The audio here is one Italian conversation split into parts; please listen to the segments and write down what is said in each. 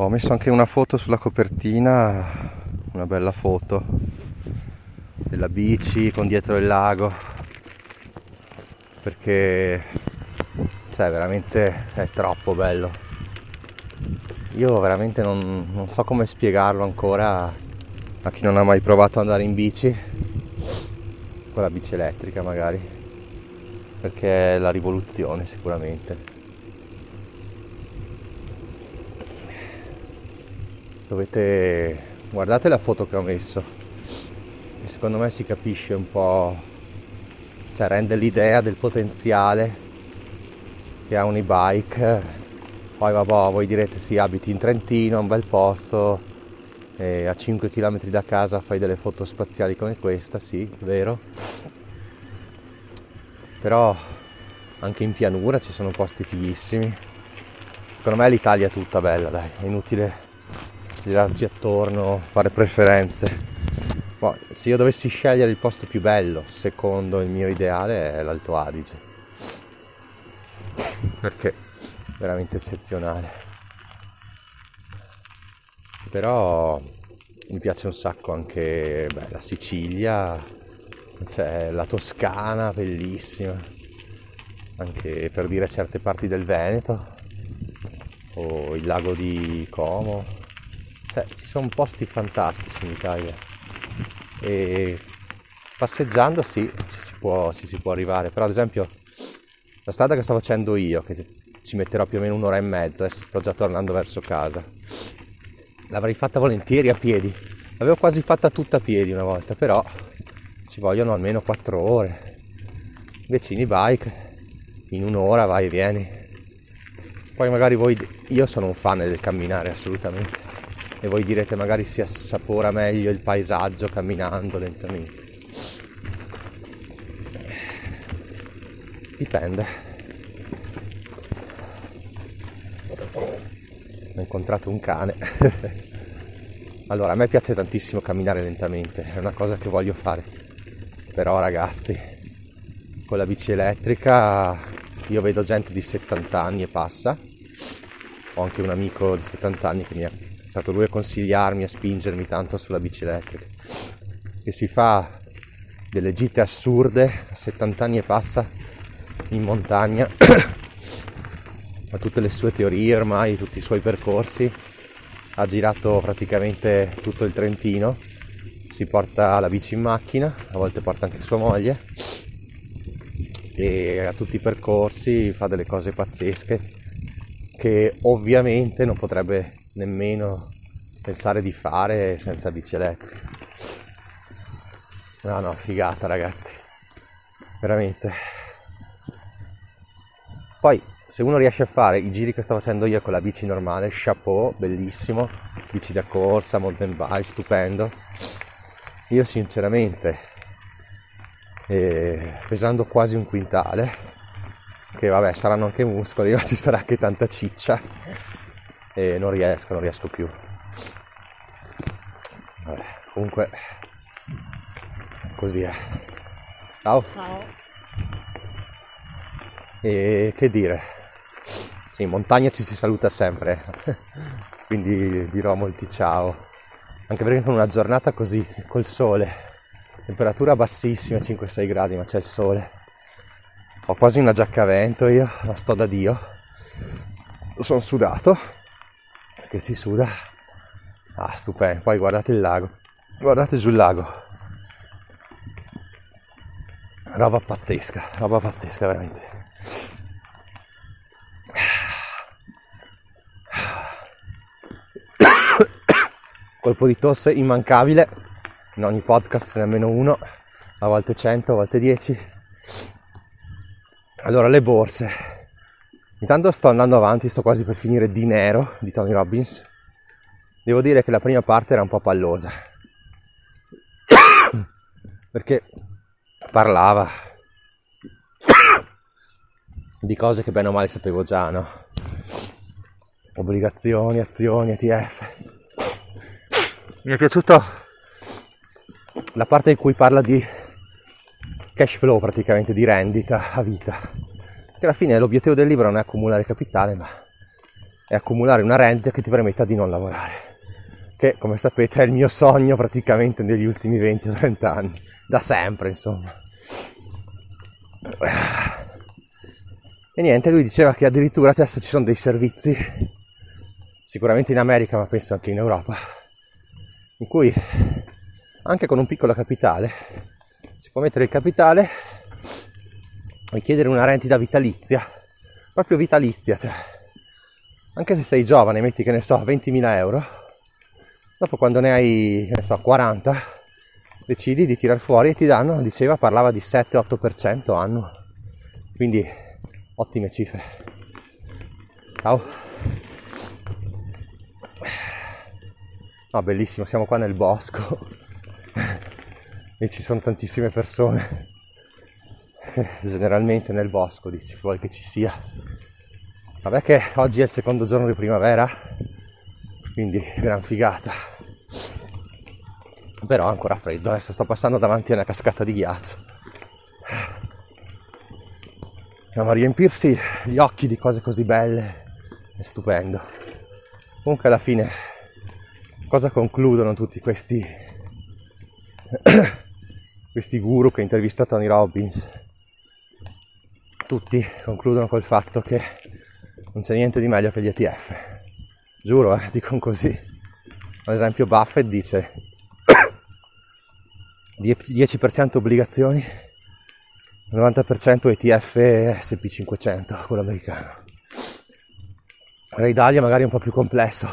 Ho messo anche una foto sulla copertina, una bella foto della bici con dietro il lago. Perché cioè veramente è troppo bello. Io veramente non, non so come spiegarlo ancora a chi non ha mai provato ad andare in bici, con la bici elettrica magari, perché è la rivoluzione sicuramente. Dovete guardate la foto che ho messo, e secondo me si capisce un po', cioè rende l'idea del potenziale che ha un e-bike. Poi vabbè, voi direte sì, abiti in Trentino, un bel posto, a 5 km da casa fai delle foto spaziali come questa, sì, vero. Però anche in pianura ci sono posti fighissimi. Secondo me l'Italia è tutta bella, dai, è inutile girarci attorno, fare preferenze. Boh, se io dovessi scegliere il posto più bello, secondo il mio ideale, è l'Alto Adige. Perché è veramente eccezionale però mi piace un sacco anche beh, la Sicilia, c'è la Toscana, bellissima, anche per dire certe parti del Veneto, o il lago di Como, cioè ci sono posti fantastici in Italia e passeggiando sì, ci si può, ci si può arrivare, però ad esempio la strada che sto facendo io, che ci metterò più o meno un'ora e mezza, adesso sto già tornando verso casa, l'avrei fatta volentieri a piedi. L'avevo quasi fatta tutta a piedi una volta, però ci vogliono almeno 4 ore. Invece in e-bike in un'ora vai e vieni. Poi magari voi, io sono un fan del camminare assolutamente, e voi direte magari si assapora meglio il paesaggio camminando lentamente. Dipende. ho incontrato un cane. allora, a me piace tantissimo camminare lentamente, è una cosa che voglio fare. Però ragazzi, con la bici elettrica io vedo gente di 70 anni e passa. Ho anche un amico di 70 anni che mi è stato lui a consigliarmi, a spingermi tanto sulla bici elettrica. Che si fa delle gite assurde a 70 anni e passa in montagna. Ha tutte le sue teorie ormai, tutti i suoi percorsi, ha girato praticamente tutto il Trentino, si porta la bici in macchina, a volte porta anche sua moglie. E a tutti i percorsi fa delle cose pazzesche che ovviamente non potrebbe nemmeno pensare di fare senza bici elettrica. No, no, figata ragazzi, veramente. Poi se uno riesce a fare i giri che sto facendo io con la bici normale, chapeau, bellissimo, bici da corsa, mountain bike, stupendo. Io sinceramente, eh, pesando quasi un quintale, che vabbè saranno anche muscoli, ma ci sarà anche tanta ciccia, e non riesco, non riesco più. Vabbè, comunque, così è. Ciao. Ciao. E che dire, sì, in montagna ci si saluta sempre, quindi dirò molti ciao. Anche perché con una giornata così, col sole, temperatura bassissima, 5-6 gradi, ma c'è il sole. Ho quasi una giacca a vento io, ma sto da Dio. Sono sudato, perché si suda. Ah, stupendo. Poi guardate il lago, guardate giù il lago. Roba pazzesca, roba pazzesca veramente. Colpo di tosse immancabile, in ogni podcast nemmeno uno, a volte 100, a volte 10. Allora le borse. Intanto sto andando avanti, sto quasi per finire Di Nero di Tony Robbins. Devo dire che la prima parte era un po' pallosa. Perché parlava di cose che bene o male sapevo già, no? Obbligazioni, azioni, ETF. Mi è piaciuto la parte in cui parla di cash flow praticamente, di rendita a vita che alla fine l'obiettivo del libro non è accumulare capitale, ma è accumulare una rendita che ti permetta di non lavorare. Che, come sapete, è il mio sogno praticamente negli ultimi 20 o 30 anni, da sempre, insomma. E niente, lui diceva che addirittura adesso ci sono dei servizi, sicuramente in America, ma penso anche in Europa, in cui anche con un piccolo capitale si può mettere il capitale e chiedere una rendita vitalizia, proprio vitalizia, cioè anche se sei giovane, metti che ne so 20.000 euro, dopo quando ne hai, che ne so, 40, decidi di tirar fuori e ti danno, diceva, parlava di 7-8% annuo, quindi ottime cifre. Ciao. No, bellissimo, siamo qua nel bosco e ci sono tantissime persone generalmente nel bosco dici vuoi che ci sia? Vabbè che oggi è il secondo giorno di primavera quindi gran figata. Però ancora freddo adesso sto passando davanti a una cascata di ghiaccio. Ma riempirsi gli occhi di cose così belle è stupendo. Comunque alla fine cosa concludono tutti questi questi guru che ha intervistato Tony Robbins tutti concludono col fatto che non c'è niente di meglio che gli ETF. Giuro, eh, dicono così. Ad esempio Buffett dice 10% obbligazioni, 90% ETF SP500, quello americano. Ray Dalio magari è un po' più complesso,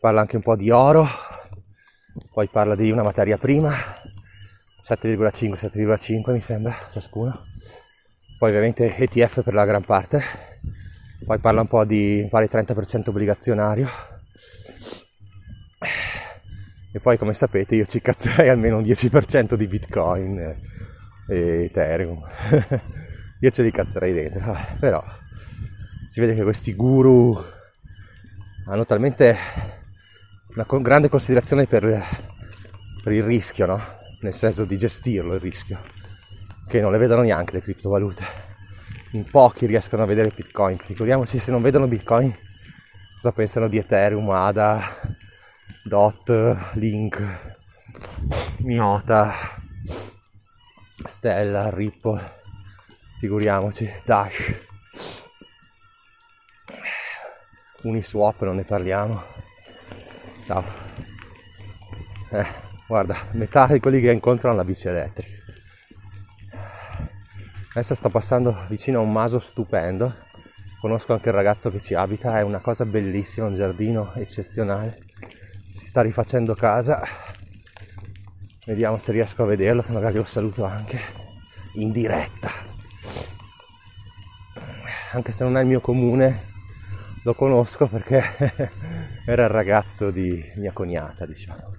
parla anche un po' di oro, poi parla di una materia prima, 7,5, 7,5 mi sembra ciascuno poi ovviamente ETF per la gran parte, poi parla un po' di pari 30% obbligazionario. E poi come sapete io ci cazzerei almeno un 10% di Bitcoin e Ethereum, io ce li cazzerei dentro, però si vede che questi guru hanno talmente una grande considerazione per, per il rischio, no? nel senso di gestirlo il rischio che non le vedono neanche le criptovalute. In pochi riescono a vedere Bitcoin. Figuriamoci se non vedono Bitcoin cosa pensano di Ethereum, ADA, DOT, Link, Miota, Stella, Ripple. Figuriamoci, Dash. Uniswap non ne parliamo. Ciao. Eh, guarda, metà di quelli che incontrano la bici elettrica. Adesso sto passando vicino a un maso stupendo. Conosco anche il ragazzo che ci abita, è una cosa bellissima, un giardino eccezionale. Si sta rifacendo casa. Vediamo se riesco a vederlo, magari lo saluto anche in diretta. Anche se non è il mio comune, lo conosco perché era il ragazzo di mia cognata, diciamo.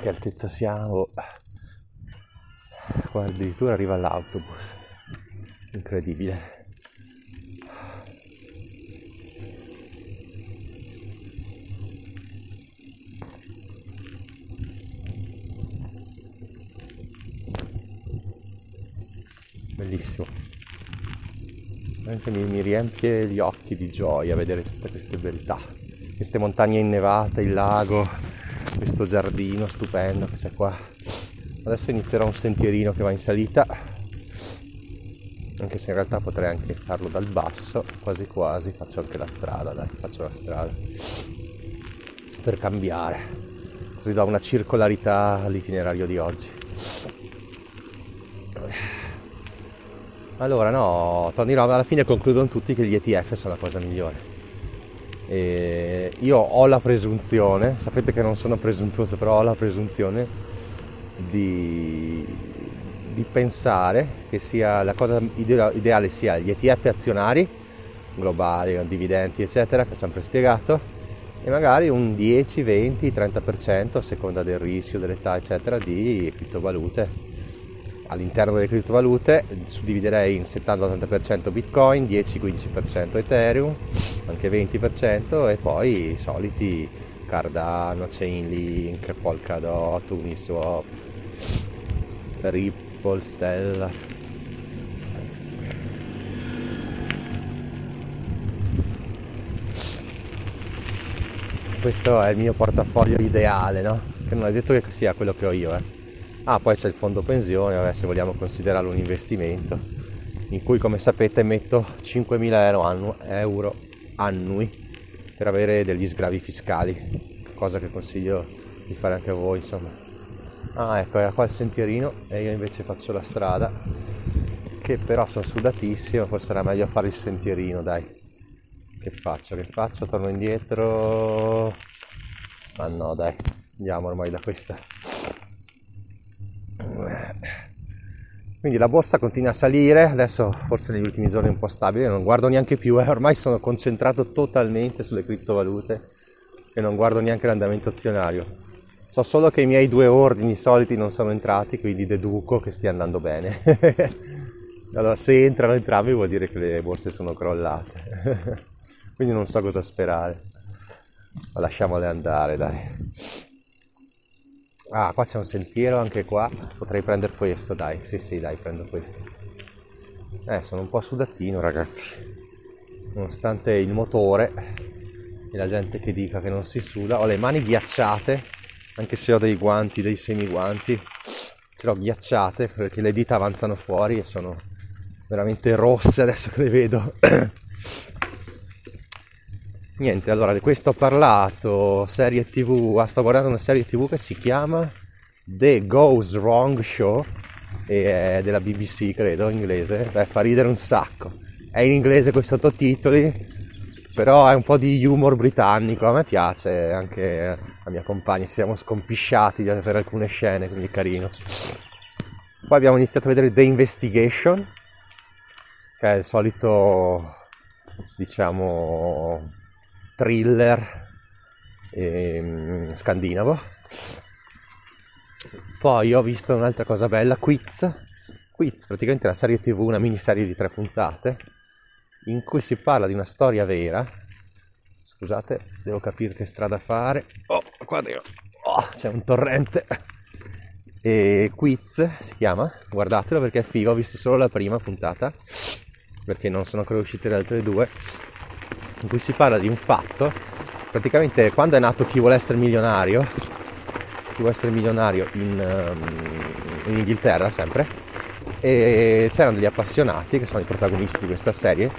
Che altezza siamo? Qua addirittura arriva l'autobus. Incredibile. Bellissimo. Anche mi, mi riempie gli occhi di gioia vedere tutte queste beltà. Queste montagne innevate il lago questo giardino stupendo che c'è qua adesso inizierò un sentierino che va in salita. Anche se in realtà potrei anche farlo dal basso quasi quasi faccio anche la strada dai faccio la strada per cambiare. Così do una circolarità all'itinerario di oggi. Allora no Tony Robbins alla fine concludono tutti che gli ETF sono la cosa migliore. E io ho la presunzione sapete che non sono presuntuoso però ho la presunzione di, di pensare che sia la cosa ideale sia gli ETF azionari globali, dividendi eccetera, che ho sempre spiegato, e magari un 10, 20, 30% a seconda del rischio, dell'età eccetera di criptovalute. All'interno delle criptovalute suddividerei in 70-80% Bitcoin, 10-15% Ethereum, anche 20% e poi i soliti Cardano, Chainlink, Polkadot, Uniswap, Ripple, Stellar. Questo è il mio portafoglio ideale, no? Che non è detto che sia quello che ho io, eh. Ah, poi c'è il fondo pensione, vabbè, se vogliamo considerarlo un investimento, in cui come sapete metto 5.000 euro, annu- euro annui per avere degli sgravi fiscali, cosa che consiglio di fare anche a voi, insomma. Ah, ecco, era qua il sentierino e io invece faccio la strada, che però sono sudatissimo, forse era meglio fare il sentierino, dai. Che faccio? Che faccio? Torno indietro? Ma no, dai, andiamo ormai da questa. Quindi la borsa continua a salire, adesso forse negli ultimi giorni è un po' stabile, non guardo neanche più, eh, ormai sono concentrato totalmente sulle criptovalute e non guardo neanche l'andamento azionario. So solo che i miei due ordini soliti non sono entrati, quindi deduco che stia andando bene. allora se entrano entrambi vuol dire che le borse sono crollate. quindi non so cosa sperare. Ma lasciamole andare, dai. Ah, qua c'è un sentiero anche qua. Potrei prendere questo, dai. Sì, sì, dai, prendo questo. Eh, sono un po' sudatino, ragazzi. Nonostante il motore e la gente che dica che non si suda, ho le mani ghiacciate, anche se ho dei guanti, dei semiguanti. Ce l'ho ghiacciate perché le dita avanzano fuori e sono veramente rosse adesso che le vedo. Niente, allora di questo ho parlato, serie tv, ah, sto guardando una serie tv che si chiama The Goes Wrong Show, e è della BBC credo, inglese, Beh, fa ridere un sacco. È in inglese con i sottotitoli, però è un po' di humor britannico, a me piace, anche a mia compagna, siamo scompisciati per alcune scene, quindi è carino. Poi abbiamo iniziato a vedere The Investigation, che è il solito, diciamo, thriller eh, scandinavo. Poi ho visto un'altra cosa bella, Quiz. Quiz, praticamente la serie tv, una miniserie di tre puntate, in cui si parla di una storia vera. Scusate, devo capire che strada fare. Oh, qua devo... Oh, c'è un torrente. E Quiz si chiama, guardatelo perché è figo, ho visto solo la prima puntata, perché non sono ancora uscite le altre due in cui si parla di un fatto, praticamente quando è nato chi vuole essere milionario, chi vuole essere milionario in, um, in Inghilterra sempre, e c'erano degli appassionati che sono i protagonisti di questa serie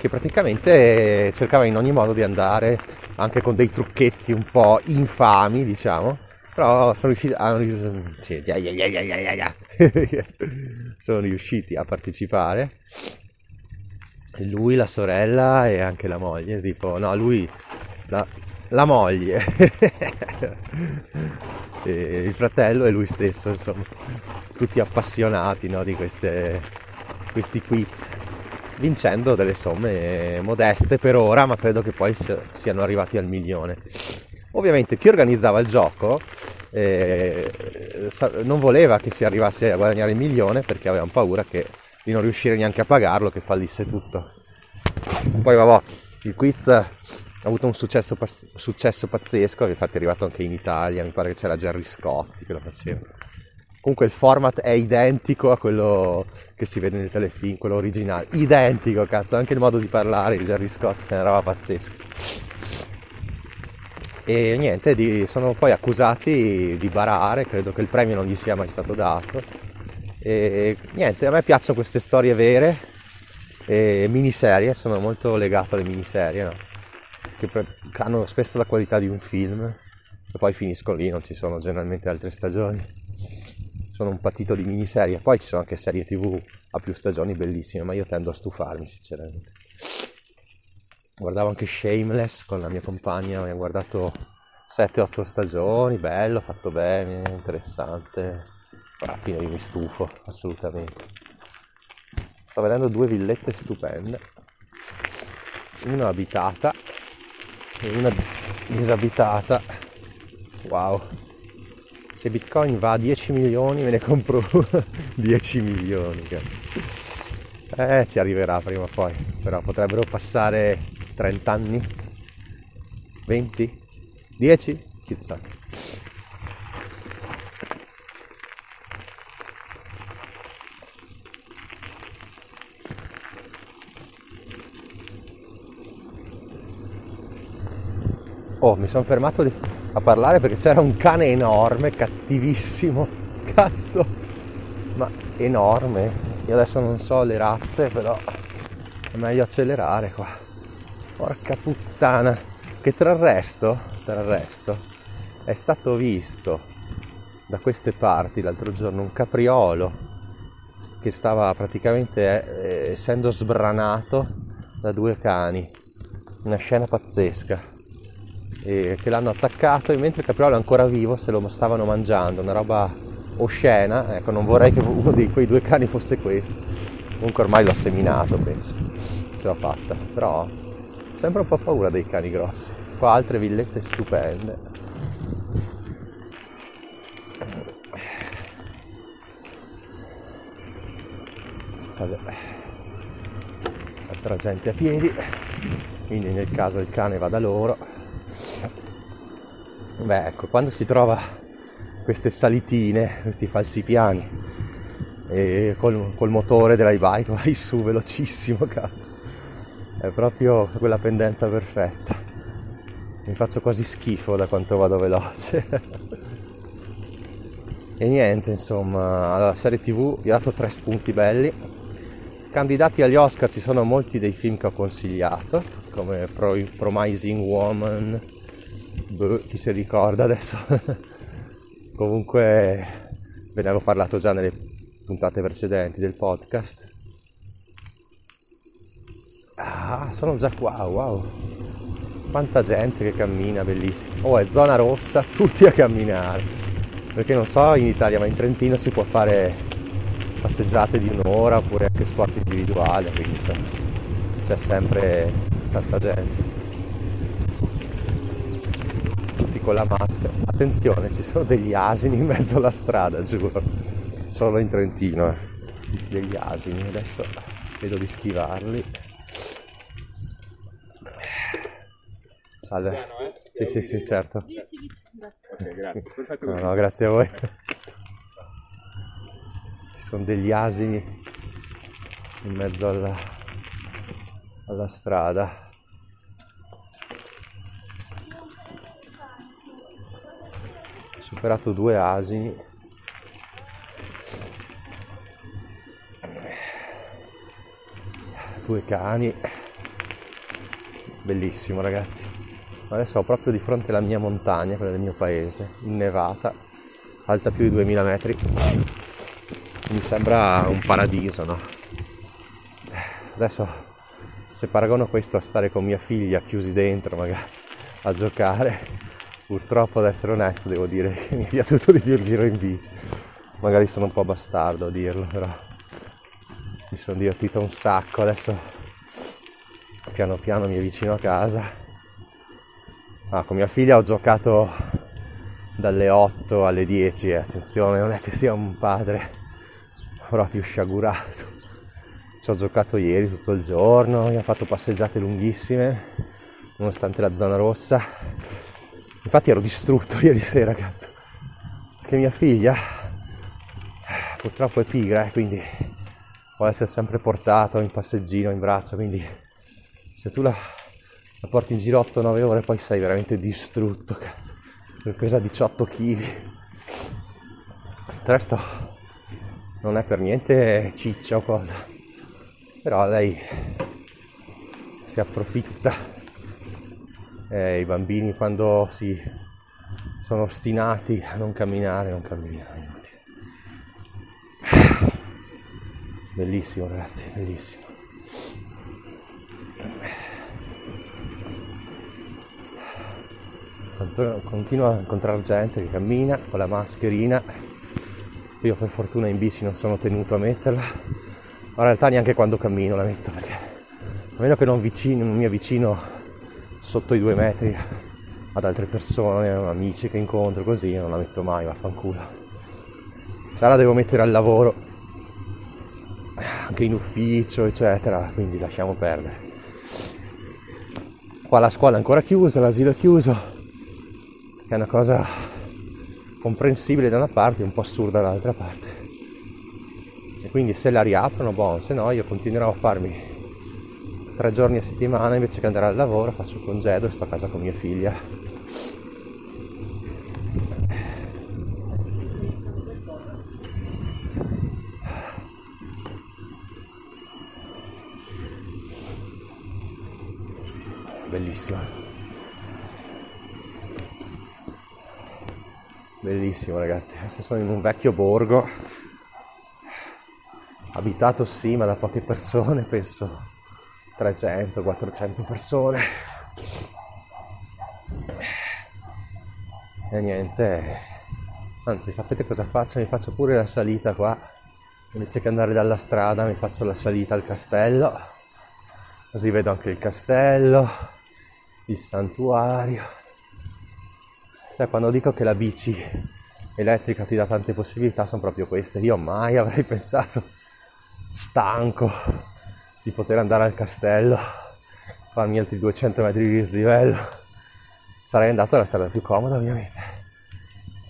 che praticamente cercavano in ogni modo di andare anche con dei trucchetti un po' infami diciamo però sono riusciti a, sì, sono riusciti a partecipare. Lui, la sorella e anche la moglie, tipo, no, lui, la, la moglie, il fratello e lui stesso, insomma, tutti appassionati no, di queste, questi quiz, vincendo delle somme modeste per ora, ma credo che poi siano arrivati al milione. Ovviamente chi organizzava il gioco eh, non voleva che si arrivasse a guadagnare il milione perché avevano paura che di non riuscire neanche a pagarlo che fallisse tutto. Poi vabbè, il quiz ha avuto un successo, successo pazzesco, infatti è arrivato anche in Italia, mi pare che c'era Jerry Scotti che lo faceva. Comunque il format è identico a quello che si vede nel telefilm, quello originale. Identico, cazzo, anche il modo di parlare di Jerry Scott se ne era pazzesco. E niente, di, sono poi accusati di barare, credo che il premio non gli sia mai stato dato e niente, a me piacciono queste storie vere e miniserie, sono molto legato alle miniserie, no? che hanno spesso la qualità di un film e poi finiscono lì, non ci sono generalmente altre stagioni. Sono un patito di miniserie, poi ci sono anche serie tv a più stagioni bellissime, ma io tendo a stufarmi sinceramente. Guardavo anche Shameless con la mia compagna, abbiamo guardato 7-8 stagioni, bello, fatto bene, interessante. Alla fine io mi stufo assolutamente. Sto vedendo due villette stupende. Una abitata e una disabitata. Wow se bitcoin va a 10 milioni me ne compro 10 milioni cazzo. Eh ci arriverà prima o poi però potrebbero passare 30 anni. 20 10 chi lo sa Oh, mi sono fermato di, a parlare perché c'era un cane enorme, cattivissimo, cazzo, ma enorme. Io adesso non so le razze, però è meglio accelerare qua. Porca puttana, che tra il resto, tra il resto, è stato visto da queste parti l'altro giorno un capriolo che stava praticamente eh, essendo sbranato da due cani. Una scena pazzesca e che l'hanno attaccato e mentre il capriolo è ancora vivo se lo stavano mangiando, una roba oscena, ecco non vorrei che uno di quei due cani fosse questo, comunque ormai l'ho seminato penso, ce l'ho fatta, però sempre un po' paura dei cani grossi, qua altre villette stupende. Altra gente a piedi, quindi nel caso il cane va da loro Beh, ecco, quando si trova queste salitine, questi falsi piani, e col, col motore dell'iBike vai su velocissimo, cazzo. È proprio quella pendenza perfetta. Mi faccio quasi schifo da quanto vado veloce. e niente, insomma, alla serie TV vi ho dato tre spunti belli. Candidati agli Oscar ci sono molti dei film che ho consigliato, come Pro- Promising Woman, boh, chi si ricorda adesso. Comunque ve ne avevo parlato già nelle puntate precedenti del podcast. Ah, sono già qua, wow. Quanta gente che cammina, bellissimo. Oh, è zona rossa, tutti a camminare. Perché non so in Italia, ma in Trentino si può fare passeggiate di un'ora oppure anche sport individuali, quindi insomma, c'è sempre tanta gente. Tutti con la maschera. Attenzione, ci sono degli asini in mezzo alla strada, giuro. Solo in Trentino, eh. Degli asini, adesso vedo di schivarli. Salve. Sì, sì, sì, certo. Ok, grazie. No, no, grazie a voi. Ci sono degli asini in mezzo alla, alla strada. Superato due asini. Due cani. Bellissimo ragazzi. Adesso ho proprio di fronte la mia montagna, quella del mio paese, innevata, alta più di 2000 metri. Mi sembra un paradiso, no? Adesso se paragono questo a stare con mia figlia chiusi dentro magari a giocare, purtroppo ad essere onesto devo dire che mi è piaciuto di più il giro in bici. Magari sono un po' bastardo a dirlo, però mi sono divertito un sacco. Adesso piano piano mi avvicino a casa Ah, con mia figlia ho giocato dalle 8 alle 10 e attenzione, non è che sia un padre proprio sciagurato. Ci ho giocato ieri tutto il giorno, abbiamo fatto passeggiate lunghissime, nonostante la zona rossa. Infatti ero distrutto ieri sera, cazzo. Che mia figlia purtroppo è pigra, eh, quindi vuole essere sempre portato in passeggino, in braccio, quindi se tu la la porti in giro 8-9 ore poi sei veramente distrutto, cazzo. Pesa 18 kg. Il resto non è per niente ciccia o cosa. Però lei si approfitta. E i bambini quando si sono ostinati a non camminare, non camminano, inutile. Bellissimo ragazzi, bellissimo. Continu- Continuo a incontrare gente che cammina con la mascherina Io per fortuna in bici non sono tenuto a metterla, ma in realtà neanche quando cammino la metto perché a meno che non, vicino, non mi avvicino sotto i due metri ad altre persone, amici che incontro così, non la metto mai, vaffanculo. Se la devo mettere al lavoro, anche in ufficio, eccetera, quindi lasciamo perdere. Qua la scuola è ancora chiusa, l'asilo è chiuso, è una cosa comprensibile da una parte e un po' assurda dall'altra parte. E quindi se la riaprono, buono, se no io continuerò a farmi tre giorni a settimana invece che andare al lavoro, faccio il congedo e sto a casa con mia figlia. Bellissima. Bellissimo ragazzi, adesso sono in un vecchio borgo, abitato sì ma da poche persone, penso 300-400 persone. E niente, anzi sapete cosa faccio? Mi faccio pure la salita qua, invece che andare dalla strada mi faccio la salita al castello, così vedo anche il castello, il santuario cioè, quando dico che la bici elettrica ti dà tante possibilità, sono proprio queste. Io mai avrei pensato, stanco, di poter andare al castello, farmi altri 200 metri di dislivello. Sarei andato alla strada più comoda, ovviamente.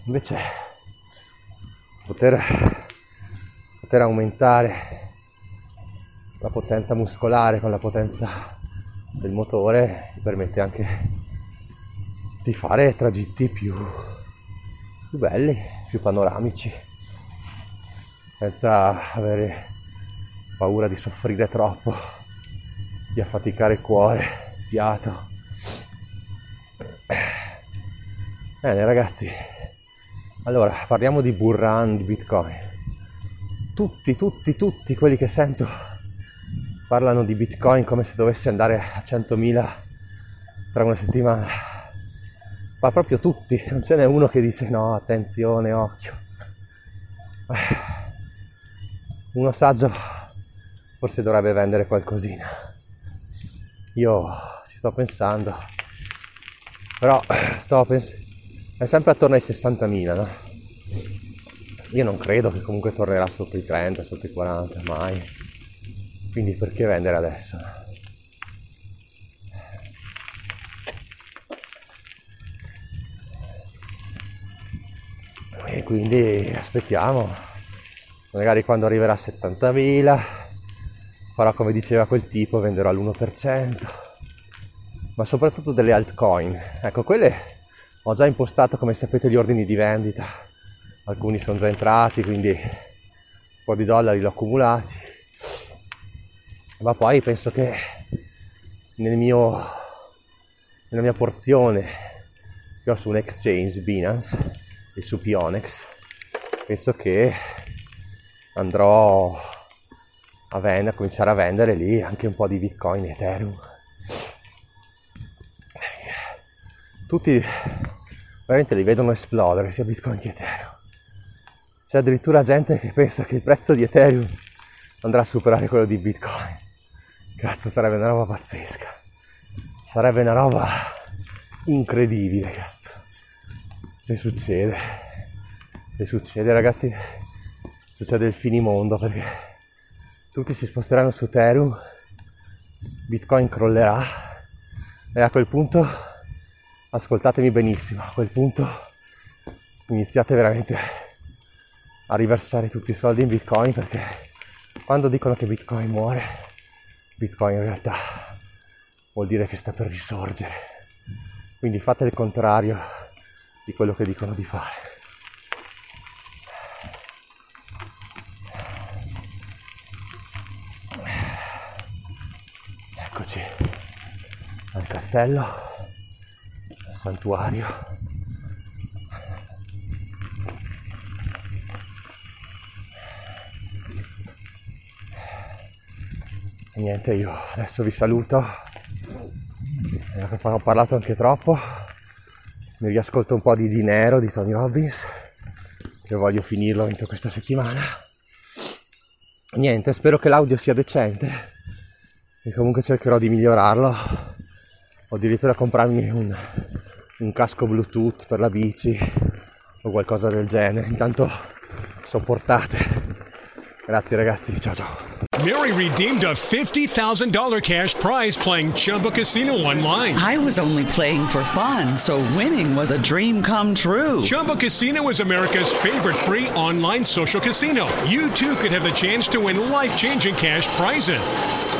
Invece, poter, poter aumentare la potenza muscolare con la potenza del motore ti permette anche di fare tragitti più, più belli, più panoramici, senza avere paura di soffrire troppo, di affaticare il cuore, il fiato. Bene ragazzi, allora parliamo di burran, di bitcoin. Tutti, tutti, tutti quelli che sento parlano di bitcoin come se dovesse andare a 100.000 tra una settimana ma proprio tutti, non ce n'è uno che dice no, attenzione, occhio. Uno saggio forse dovrebbe vendere qualcosina. Io ci sto pensando, però sto pensando, è sempre attorno ai 60.000, no? Io non credo che comunque tornerà sotto i 30, sotto i 40, mai. Quindi perché vendere adesso? e quindi aspettiamo magari quando arriverà a 70.000 farò come diceva quel tipo venderò all'1% ma soprattutto delle altcoin. Ecco quelle ho già impostato come sapete gli ordini di vendita. Alcuni sono già entrati quindi un po' di dollari li ho accumulati. Ma poi penso che nel mio, nella mia porzione che ho su un exchange Binance e su Pionex penso che andrò a, vendere, a cominciare a vendere lì anche un po' di bitcoin e ethereum. Tutti veramente li vedono esplodere sia bitcoin che ethereum. C'è addirittura gente che pensa che il prezzo di ethereum andrà a superare quello di bitcoin. Cazzo sarebbe una roba pazzesca. Sarebbe una roba incredibile cazzo. Se succede, se succede ragazzi, succede il finimondo perché tutti si sposteranno su Ethereum, Bitcoin crollerà e a quel punto, ascoltatemi benissimo, a quel punto iniziate veramente a riversare tutti i soldi in Bitcoin perché quando dicono che Bitcoin muore, Bitcoin in realtà vuol dire che sta per risorgere. Quindi fate il contrario di quello che dicono di fare. Eccoci al castello, al santuario. E niente, io adesso vi saluto. Ho parlato anche troppo mi riascolto un po' di Dinero di Tony Robbins che voglio finirlo entro questa settimana. Niente, spero che l'audio sia decente e comunque cercherò di migliorarlo o addirittura comprarmi un, un casco Bluetooth per la bici o qualcosa del genere. Intanto sopportate. Grazie ragazzi, ciao ciao. Mary redeemed a $50,000 cash prize playing Chumba Casino online. I was only playing for fun, so winning was a dream come true. Chumba Casino is America's favorite free online social casino. You too could have the chance to win life changing cash prizes.